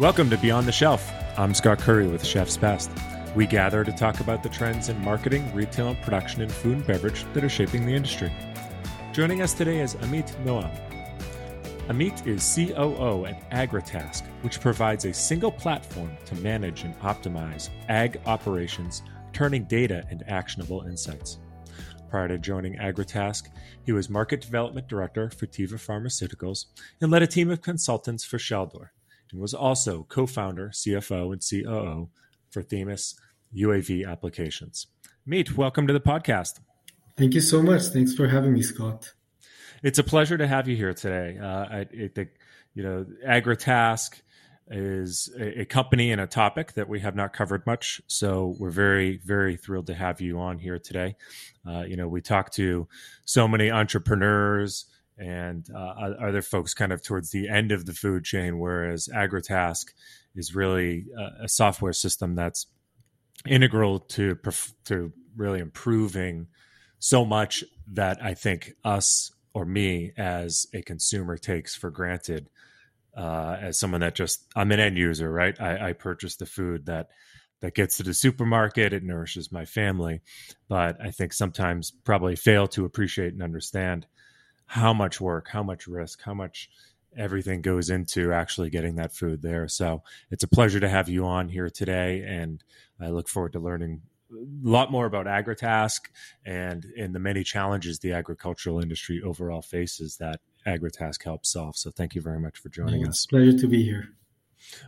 Welcome to Beyond the Shelf. I'm Scott Curry with Chef's Best. We gather to talk about the trends in marketing, retail, and production in food and beverage that are shaping the industry. Joining us today is Amit Noam. Amit is COO at AgriTask, which provides a single platform to manage and optimize ag operations, turning data into actionable insights. Prior to joining AgriTask, he was Market Development Director for Teva Pharmaceuticals and led a team of consultants for Shaldor and was also co founder, CFO, and COO for Themis UAV Applications. Meet, welcome to the podcast. Thank you so much. Thanks for having me, Scott. It's a pleasure to have you here today. Uh, I, I, think, you know, AgriTask is a, a, company and a topic that we have not covered much. So we're very, very thrilled to have you on here today. Uh, you know, we talk to so many entrepreneurs, and uh, other folks kind of towards the end of the food chain, whereas AgriTask is really a, a software system that's integral to to really improving so much that I think us or me as a consumer takes for granted. Uh, as someone that just I'm an end user, right? I, I purchase the food that that gets to the supermarket. It nourishes my family, but I think sometimes probably fail to appreciate and understand how much work, how much risk, how much everything goes into actually getting that food there. So it's a pleasure to have you on here today, and I look forward to learning a lot more about AgriTask and and the many challenges the agricultural industry overall faces that AgriTask helps solve. So thank you very much for joining us. pleasure to be here.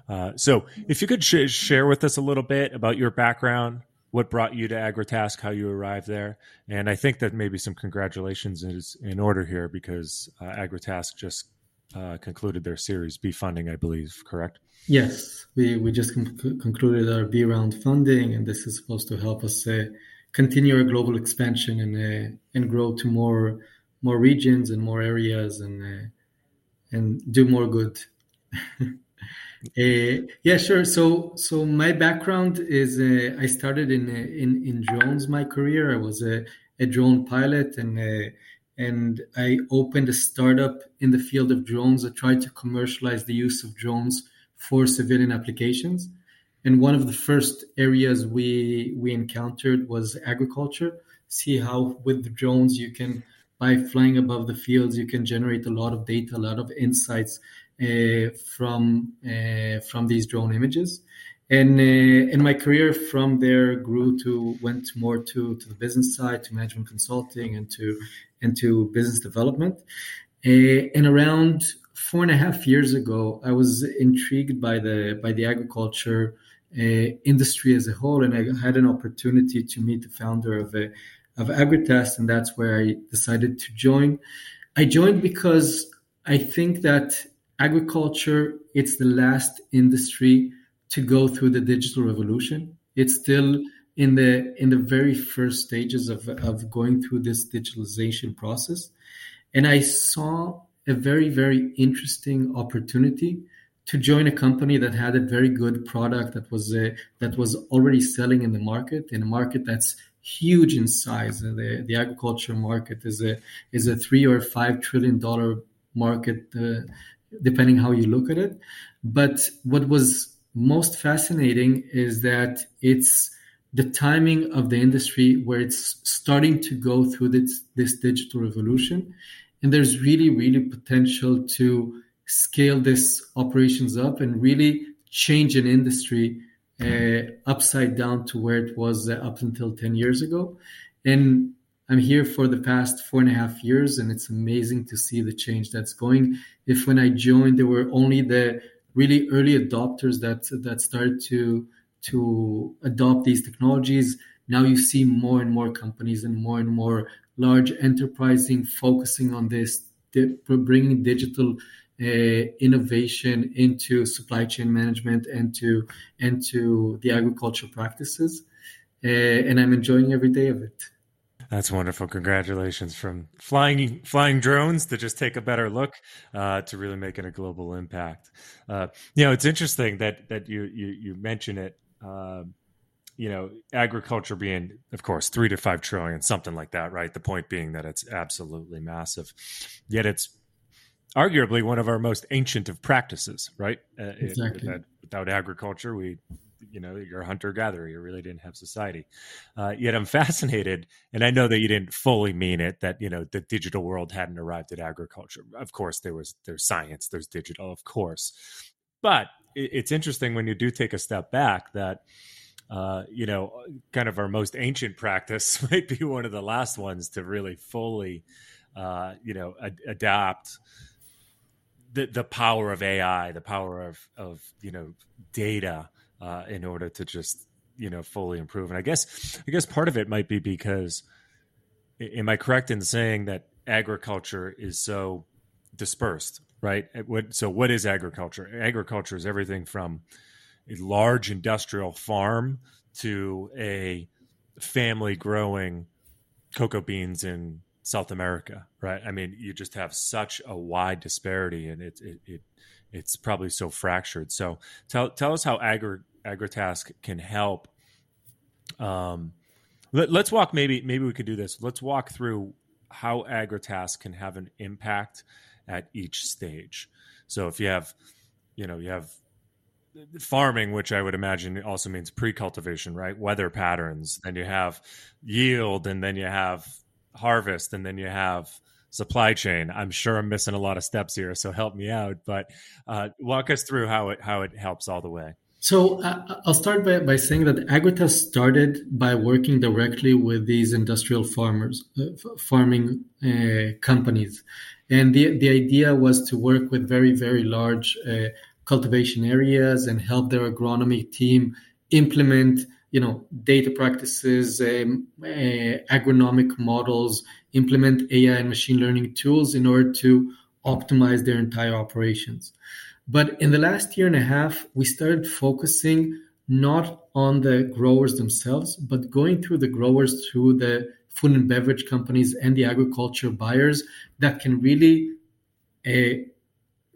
Uh, so if you could sh- share with us a little bit about your background, what brought you to AgriTask, how you arrived there, and I think that maybe some congratulations is in order here because uh, AgriTask just uh, concluded their Series B funding, I believe. Correct? Yes, we we just con- concluded our B round funding, and this is supposed to help us uh, continue our global expansion and uh, and grow to more more regions and more areas and uh, and do more good. Uh, yeah, sure. So, so my background is uh, I started in uh, in in drones. My career, I was a, a drone pilot, and uh, and I opened a startup in the field of drones that tried to commercialize the use of drones for civilian applications. And one of the first areas we we encountered was agriculture. See how with the drones you can by flying above the fields you can generate a lot of data, a lot of insights from uh, from these drone images. And uh, my career from there grew to went more to, to the business side, to management consulting, and to and to business development. and around four and a half years ago, I was intrigued by the by the agriculture uh, industry as a whole, and I had an opportunity to meet the founder of a, of AgriTask, and that's where I decided to join. I joined because I think that agriculture it's the last industry to go through the digital revolution. It's still in the in the very first stages of, of going through this digitalization process. And i saw a very very interesting opportunity to join a company that had a very good product that was a, that was already selling in the market in a market that's huge in size. The, the agriculture market is a is a three or five trillion dollar market uh, depending how you look at it. But what was most fascinating is that it's the timing of the industry where it's starting to go through this, this digital revolution. And there's really, really potential to scale this operations up and really change an industry uh, upside down to where it was uh, up until 10 years ago. And I'm here for the past four and a half years, and it's amazing to see the change that's going. If when I joined, there were only the really early adopters that that started to to adopt these technologies. Now you see more and more companies and more and more large enterprising focusing on this, bringing digital uh, innovation into supply chain management and to and to the agricultural practices. Uh, and I'm enjoying every day of it. That's wonderful. Congratulations from flying flying drones to just take a better look uh, to really making a global impact. Uh, you know, it's interesting that that you you, you mention it. Uh, you know, agriculture being, of course, three to five trillion, something like that, right? The point being that it's absolutely massive. Yet it's arguably one of our most ancient of practices, right? Uh, exactly. It, without agriculture, we you know you're a hunter gatherer you really didn't have society. Uh, yet i'm fascinated and i know that you didn't fully mean it that you know the digital world hadn't arrived at agriculture. Of course there was there's science there's digital of course. But it, it's interesting when you do take a step back that uh, you know kind of our most ancient practice might be one of the last ones to really fully uh, you know ad- adapt the, the power of AI, the power of, of you know data, uh, in order to just you know fully improve. And I guess I guess part of it might be because am I correct in saying that agriculture is so dispersed, right? So what is agriculture? Agriculture is everything from a large industrial farm to a family growing cocoa beans in South America, right? I mean, you just have such a wide disparity, and it, it, it it's probably so fractured. So tell tell us how agri Agritask can help. Um, let, us walk. Maybe maybe we could do this. Let's walk through how Agritask can have an impact at each stage. So if you have, you know, you have farming, which I would imagine also means pre-cultivation, right? Weather patterns. Then you have yield, and then you have harvest, and then you have supply chain. I'm sure I'm missing a lot of steps here, so help me out. But uh, walk us through how it how it helps all the way. So uh, I'll start by, by saying that Agritask started by working directly with these industrial farmers, uh, farming uh, companies. And the, the idea was to work with very, very large uh, cultivation areas and help their agronomy team implement, you know, data practices, um, uh, agronomic models, implement AI and machine learning tools in order to optimize their entire operations. But in the last year and a half, we started focusing not on the growers themselves, but going through the growers through the food and beverage companies and the agriculture buyers that can really uh,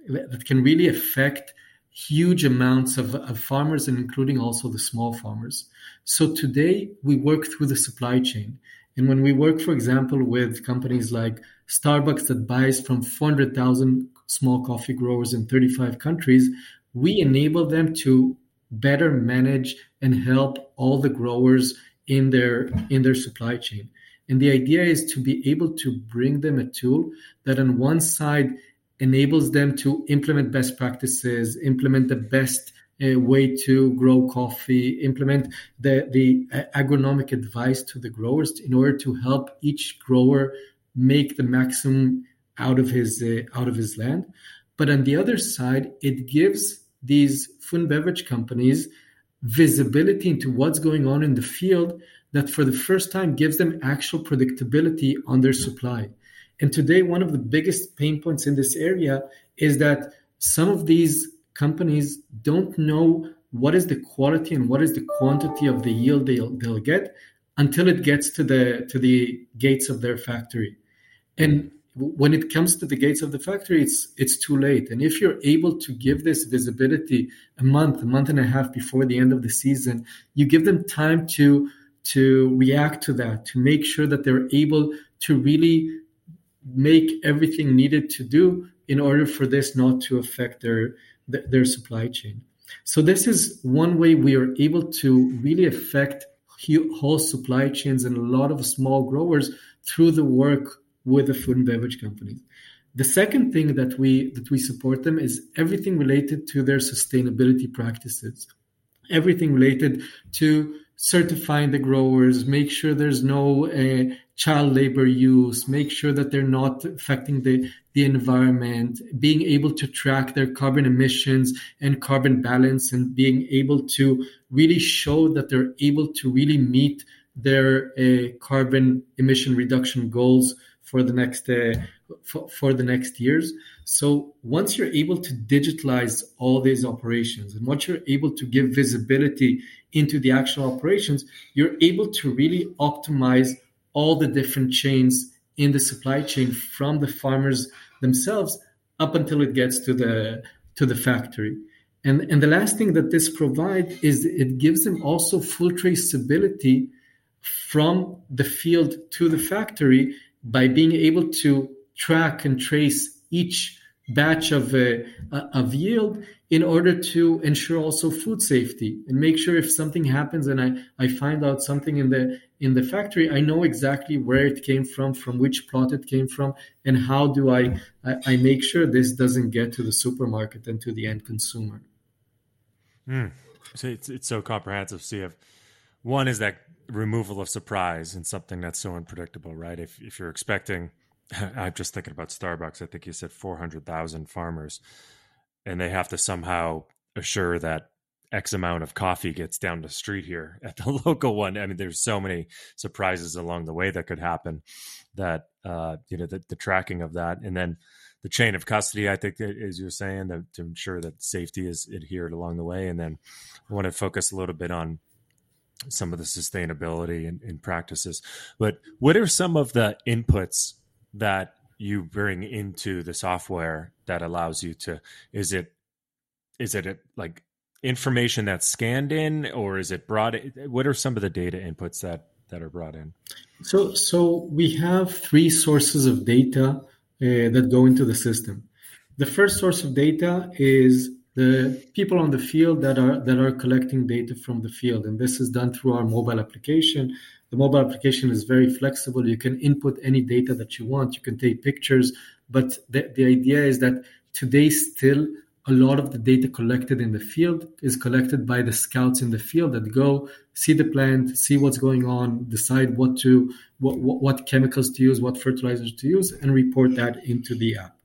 that can really affect huge amounts of, of farmers and including also the small farmers. So today we work through the supply chain. And when we work, for example, with companies like Starbucks that buys from 400,000 small coffee growers in 35 countries, we enable them to better manage and help all the growers in their in their supply chain. And the idea is to be able to bring them a tool that on one side enables them to implement best practices, implement the best uh, way to grow coffee, implement the, the uh, agronomic advice to the growers in order to help each grower make the maximum out of his uh, out of his land. But on the other side, it gives these food and beverage companies visibility into what's going on in the field that for the first time gives them actual predictability on their supply. And today, one of the biggest pain points in this area is that some of these companies don't know what is the quality and what is the quantity of the yield they'll, they'll get until it gets to the to the gates of their factory. And when it comes to the gates of the factory, it's it's too late. And if you're able to give this visibility a month, a month and a half before the end of the season, you give them time to to react to that, to make sure that they're able to really make everything needed to do in order for this not to affect their their supply chain. So this is one way we are able to really affect whole supply chains and a lot of small growers through the work with the food and beverage companies. The second thing that we that we support them is everything related to their sustainability practices. Everything related to certifying the growers, make sure there's no uh, child labor use, make sure that they're not affecting the, the environment, being able to track their carbon emissions and carbon balance, and being able to really show that they're able to really meet their uh, carbon emission reduction goals for the next uh, for, for the next years. So once you're able to digitalize all these operations and once you're able to give visibility into the actual operations, you're able to really optimize all the different chains in the supply chain from the farmers themselves up until it gets to the to the factory. And, and the last thing that this provides is it gives them also full traceability from the field to the factory by being able to track and trace each batch of uh, of yield in order to ensure also food safety and make sure if something happens and I, I find out something in the in the factory I know exactly where it came from from which plot it came from and how do I I, I make sure this doesn't get to the supermarket and to the end consumer. Mm. So it's it's so comprehensive. So you have one is that removal of surprise and something that's so unpredictable, right? If if you're expecting I'm just thinking about Starbucks. I think you said 400,000 farmers, and they have to somehow assure that X amount of coffee gets down the street here at the local one. I mean, there's so many surprises along the way that could happen that, uh, you know, the, the tracking of that. And then the chain of custody, I think, as you're saying, the, to ensure that safety is adhered along the way. And then I want to focus a little bit on some of the sustainability and, and practices. But what are some of the inputs that you bring into the software that allows you to is it is it a, like information that's scanned in or is it brought in, what are some of the data inputs that that are brought in? So so we have three sources of data uh, that go into the system. The first source of data is the people on the field that are that are collecting data from the field and this is done through our mobile application the mobile application is very flexible. You can input any data that you want. You can take pictures. But the, the idea is that today, still, a lot of the data collected in the field is collected by the scouts in the field that go see the plant, see what's going on, decide what to what, what, what chemicals to use, what fertilizers to use, and report that into the app.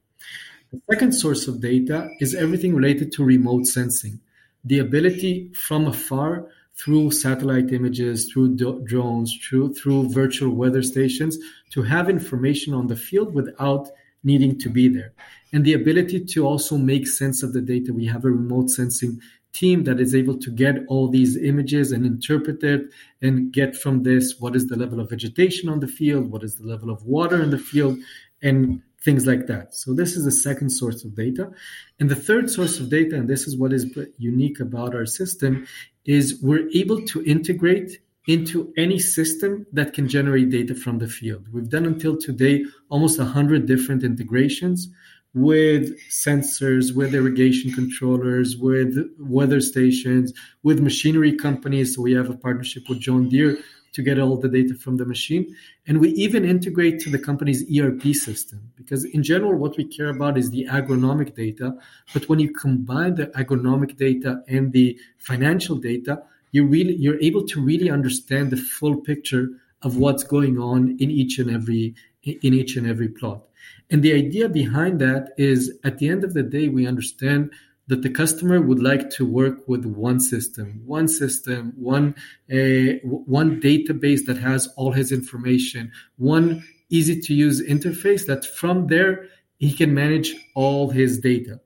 The second source of data is everything related to remote sensing. The ability from afar through satellite images, through do- drones, through, through virtual weather stations to have information on the field without needing to be there. And the ability to also make sense of the data. We have a remote sensing team that is able to get all these images and interpret it and get from this what is the level of vegetation on the field, what is the level of water in the field, and things like that. So this is the second source of data. And the third source of data, and this is what is unique about our system, is we're able to integrate into any system that can generate data from the field. We've done until today almost 100 different integrations with sensors, with irrigation controllers, with weather stations, with machinery companies. So we have a partnership with John Deere to get all the data from the machine. And we even integrate to the company's ERP system because, in general, what we care about is the agronomic data. But when you combine the agronomic data and the financial data, you really you're able to really understand the full picture of what's going on in each and every in each and every plot. And the idea behind that is at the end of the day, we understand that the customer would like to work with one system, one system, one uh, one database that has all his information, one easy to use interface that from there he can manage all his data.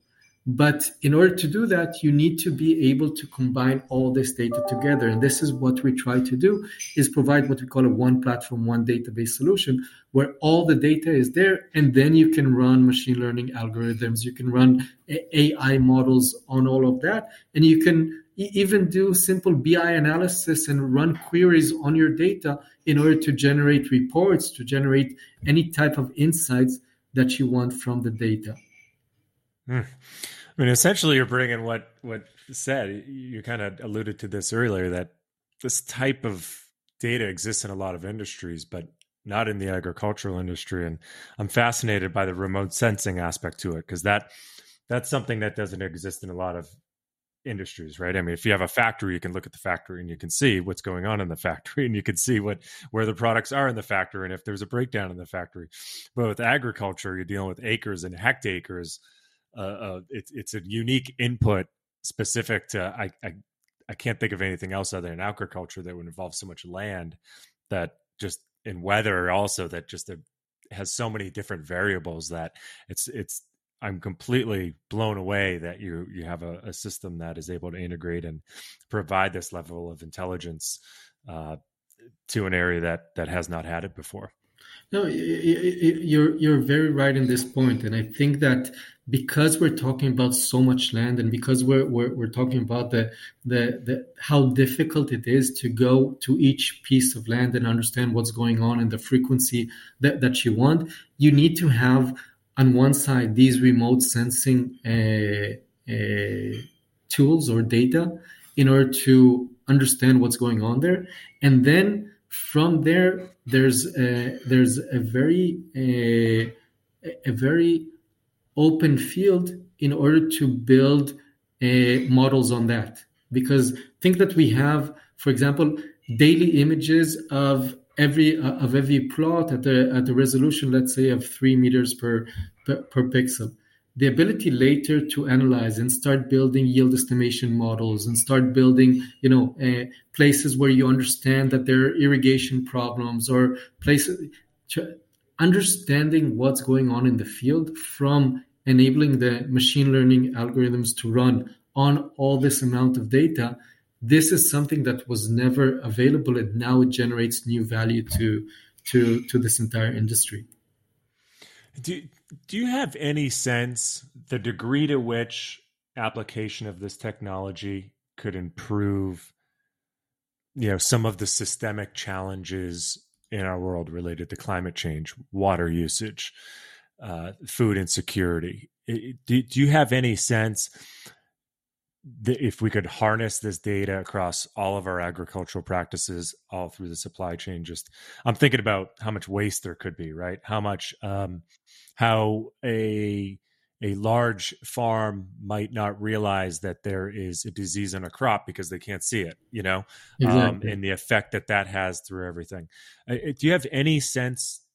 But in order to do that, you need to be able to combine all this data together. And this is what we try to do is provide what we call a one platform, one database solution where all the data is there. And then you can run machine learning algorithms. You can run AI models on all of that. And you can even do simple BI analysis and run queries on your data in order to generate reports, to generate any type of insights that you want from the data. Mm. I mean, essentially, you're bringing what what said. You kind of alluded to this earlier that this type of data exists in a lot of industries, but not in the agricultural industry. And I'm fascinated by the remote sensing aspect to it because that that's something that doesn't exist in a lot of industries right i mean if you have a factory you can look at the factory and you can see what's going on in the factory and you can see what where the products are in the factory and if there's a breakdown in the factory but with agriculture you're dealing with acres and hectares uh, uh, it's it's a unique input specific to I, I I can't think of anything else other than agriculture that would involve so much land that just in weather also that just uh, has so many different variables that it's it's I'm completely blown away that you you have a, a system that is able to integrate and provide this level of intelligence uh, to an area that that has not had it before. No, you're you're very right in this point, and I think that because we're talking about so much land, and because we're we're, we're talking about the, the the how difficult it is to go to each piece of land and understand what's going on and the frequency that that you want, you need to have on one side these remote sensing uh, uh, tools or data in order to understand what's going on there, and then from there there's a, there's a very a, a very open field in order to build uh, models on that. Because think that we have for example daily images of every uh, of every plot at the at the resolution let's say of three meters per, per, per pixel. The ability later to analyze and start building yield estimation models and start building you know uh, places where you understand that there are irrigation problems or places understanding what's going on in the field from enabling the machine learning algorithms to run on all this amount of data this is something that was never available and now it generates new value to to to this entire industry. Do, do you have any sense the degree to which application of this technology could improve you know some of the systemic challenges in our world related to climate change water usage uh, food insecurity. Do, do you have any sense that if we could harness this data across all of our agricultural practices all through the supply chain just i'm thinking about how much waste there could be right? How much um, how a a large farm might not realize that there is a disease in a crop because they can't see it you know um, exactly. um, and the effect that that has through everything uh, do you have any sense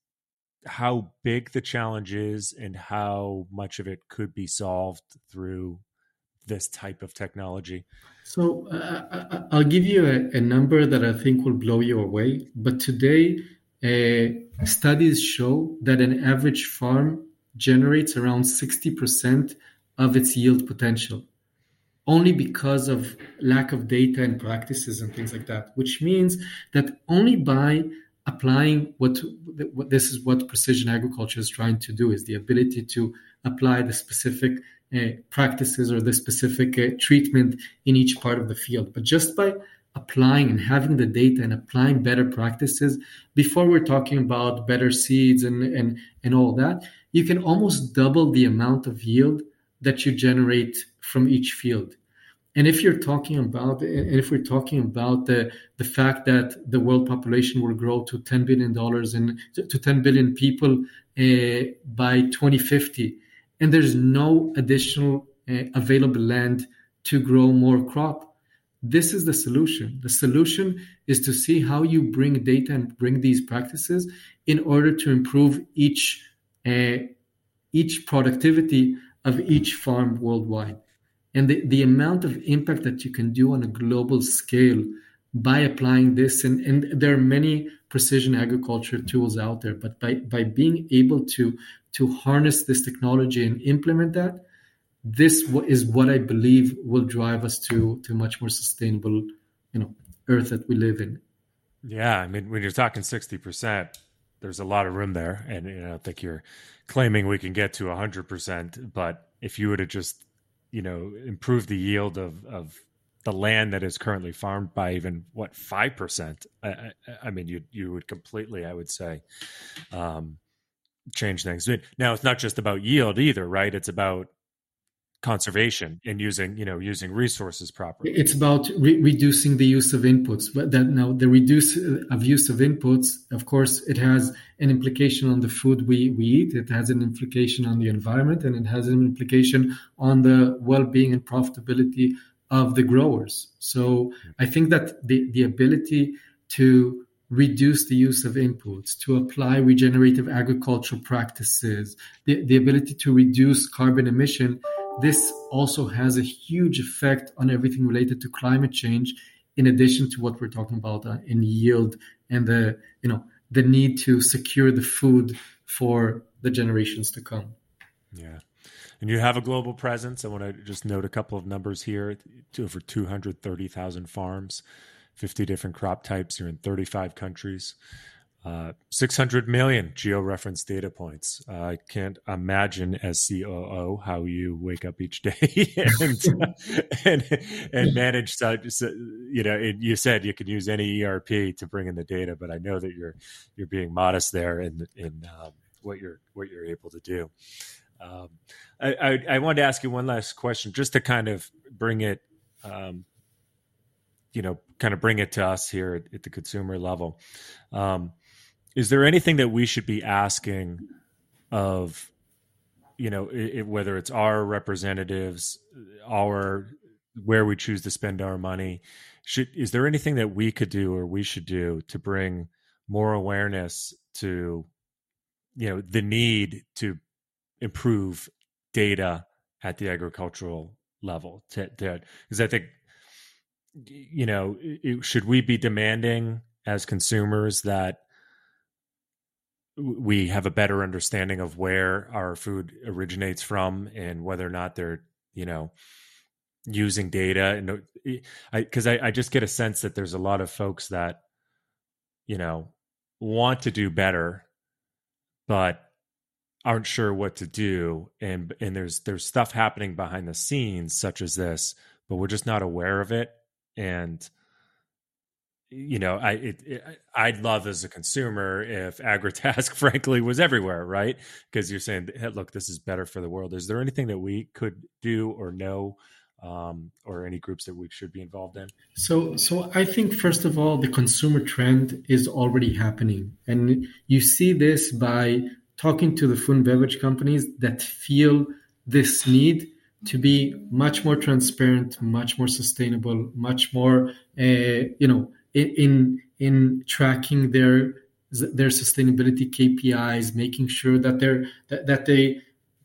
how big the challenge is and how much of it could be solved through this type of technology? So uh, I'll give you a, a, number that I think will blow you away. But today, uh, studies show that an average farm generates around 60% of its yield potential only because of lack of data and practices and things like that which means that only by applying what, what this is what precision agriculture is trying to do is the ability to apply the specific uh, practices or the specific uh, treatment in each part of the field. But just by applying and having the data and applying better practices before we're talking about better seeds and, and, and all that, you can almost double the amount of yield that you generate from each field. And if you're talking about, and if we're talking about the, the fact that the world population will grow to $10 billion and to 10 billion people uh, by 2050, and there's no additional uh, available land to grow more crop. This is the solution. The solution is to see how you bring data and bring these practices in order to improve each uh, each productivity of each farm worldwide. And the, the amount of impact that you can do on a global scale by applying this, and, and there are many precision agriculture tools out there, but by, by being able to to harness this technology and implement that, this is what I believe will drive us to to much more sustainable, you know, earth that we live in. Yeah, I mean, when you're talking sixty percent, there's a lot of room there, and you know, I don't think you're claiming we can get to hundred percent. But if you were to just, you know, improve the yield of of the land that is currently farmed by even what five percent, I, I, mean, you you would completely, I would say, um, change things. Now it's not just about yield either, right? It's about conservation and using you know using resources properly. It's about re- reducing the use of inputs but that now the reduce uh, of use of inputs of course it has an implication on the food we, we eat. It has an implication on the environment and it has an implication on the well-being and profitability of the growers. So i think that the the ability to reduce the use of inputs, to apply regenerative agricultural practices, the, the ability to reduce carbon emission, this also has a huge effect on everything related to climate change, in addition to what we're talking about uh, in yield and the, you know, the need to secure the food for the generations to come. Yeah. And you have a global presence. I want to just note a couple of numbers here over 230,000 farms 50 different crop types. You're in 35 countries. Uh, 600 million georeference data points. Uh, I can't imagine as COO how you wake up each day and, and, and manage such. You know, you said you can use any ERP to bring in the data, but I know that you're you're being modest there in in um, what you're what you're able to do. Um, I, I, I wanted to ask you one last question, just to kind of bring it, um, you know, kind of bring it to us here at, at the consumer level. Is there anything that we should be asking of, you know, it, whether it's our representatives, our where we choose to spend our money? Should is there anything that we could do or we should do to bring more awareness to, you know, the need to improve data at the agricultural level to because i think you know it, should we be demanding as consumers that we have a better understanding of where our food originates from and whether or not they're you know using data and i because I, I just get a sense that there's a lot of folks that you know want to do better but aren't sure what to do. And and there's there's stuff happening behind the scenes such as this but we're just not aware of it. And you know i it, it, i'd love as a consumer if agritask frankly was everywhere right? Because you're saying hey, look this is better for the world. Is there anything that we could do or know um, or any groups that we should be involved in? So so i think first of all the consumer trend is already happening. And you see this by talking to the food and beverage companies that feel this need to be much more transparent, much more sustainable, much more, uh, you know, in in tracking their their sustainability KPIs, making sure that they're that, that they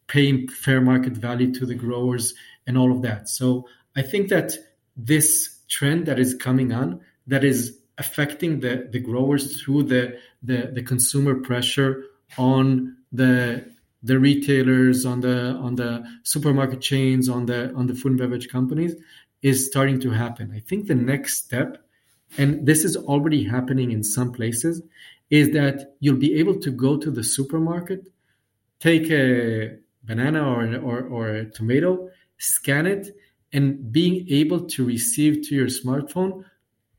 pay fair market value to the growers and all of that. So I think that this trend that is coming on, that is affecting the the growers through the the, the consumer pressure on the the retailers on the on the supermarket chains on the on the food and beverage companies is starting to happen i think the next step and this is already happening in some places is that you'll be able to go to the supermarket take a banana or, or, or a tomato scan it and being able to receive to your smartphone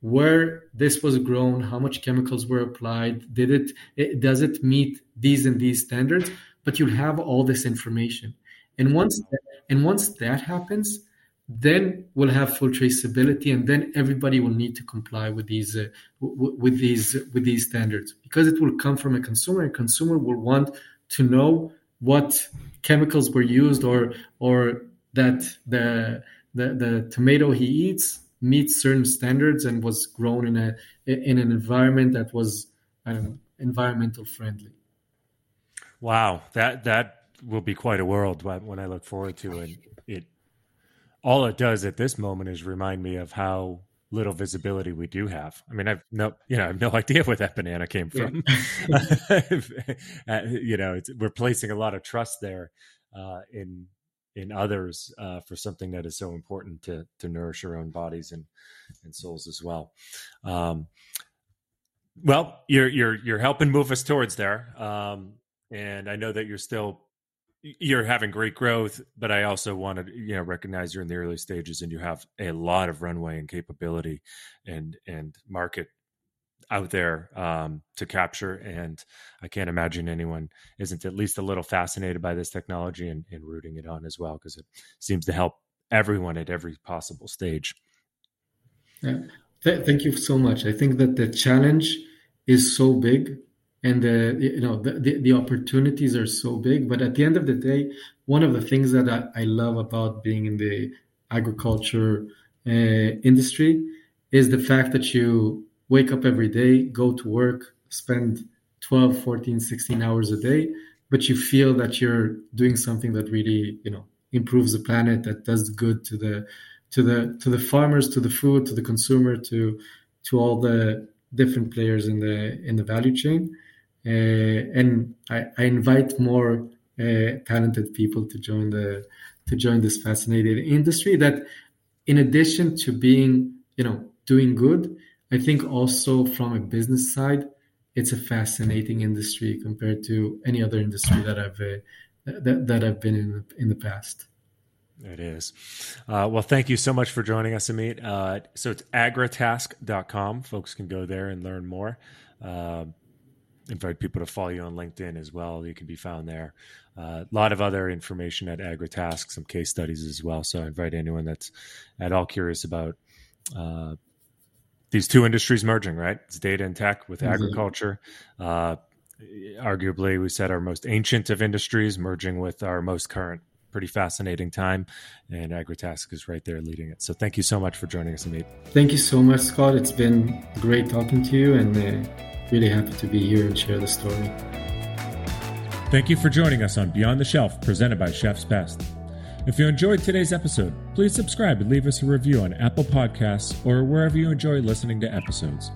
where this was grown, how much chemicals were applied, did it, it does it meet these and these standards? But you'll have all this information, and once and once that happens, then we'll have full traceability, and then everybody will need to comply with these uh, w- with these with these standards because it will come from a consumer, and consumer will want to know what chemicals were used or or that the the, the tomato he eats meets certain standards and was grown in a in an environment that was know environmental friendly. Wow, that that will be quite a world when I look forward to it. All it does at this moment is remind me of how little visibility we do have. I mean, I've no, you know, I have no idea where that banana came from. Yeah. you know, we're placing a lot of trust there uh, in in others uh, for something that is so important to to nourish our own bodies and and souls as well. Um, well, you're you're you're helping move us towards there, um, and I know that you're still you're having great growth, but I also want to you know recognize you're in the early stages and you have a lot of runway and capability and and market out there um, to capture. And I can't imagine anyone isn't at least a little fascinated by this technology and, and rooting it on as well, because it seems to help everyone at every possible stage. Yeah. Th- thank you so much. I think that the challenge is so big and the you know the, the, the, opportunities are so big but at the end of the day one of the things that i, I love about being in the agriculture uh, industry is the fact that you wake up every day, go to work, spend 12, 14, 16 hours a day, but you feel that you're doing something that really, you know, improves the planet, that does good to the to the to the farmers, to the food, to the consumer, to to all the different players in the in the value chain. Uh, and I, I, invite more uh, talented people to join the to join this fascinating industry that in addition to being you know doing good I think also from a business side, it's a fascinating industry compared to any other industry that I've uh, that, that I've been in in the past. It is. Uh, well, thank you so much for joining us, Amit. Uh, so it's agritask.com. Folks can go there and learn more. Invite people to follow you on LinkedIn as well. You can be found there. A uh, lot of other information at AgriTask, some case studies as well. So I invite anyone that's at all curious about uh, these two industries merging, right? It's data and tech with mm-hmm. agriculture. Uh, arguably, we said our most ancient of industries merging with our most current. Pretty fascinating time, and AgriTask is right there leading it. So, thank you so much for joining us, Amit. Thank you so much, Scott. It's been great talking to you, and uh, really happy to be here and share the story. Thank you for joining us on Beyond the Shelf, presented by Chef's Best. If you enjoyed today's episode, please subscribe and leave us a review on Apple Podcasts or wherever you enjoy listening to episodes.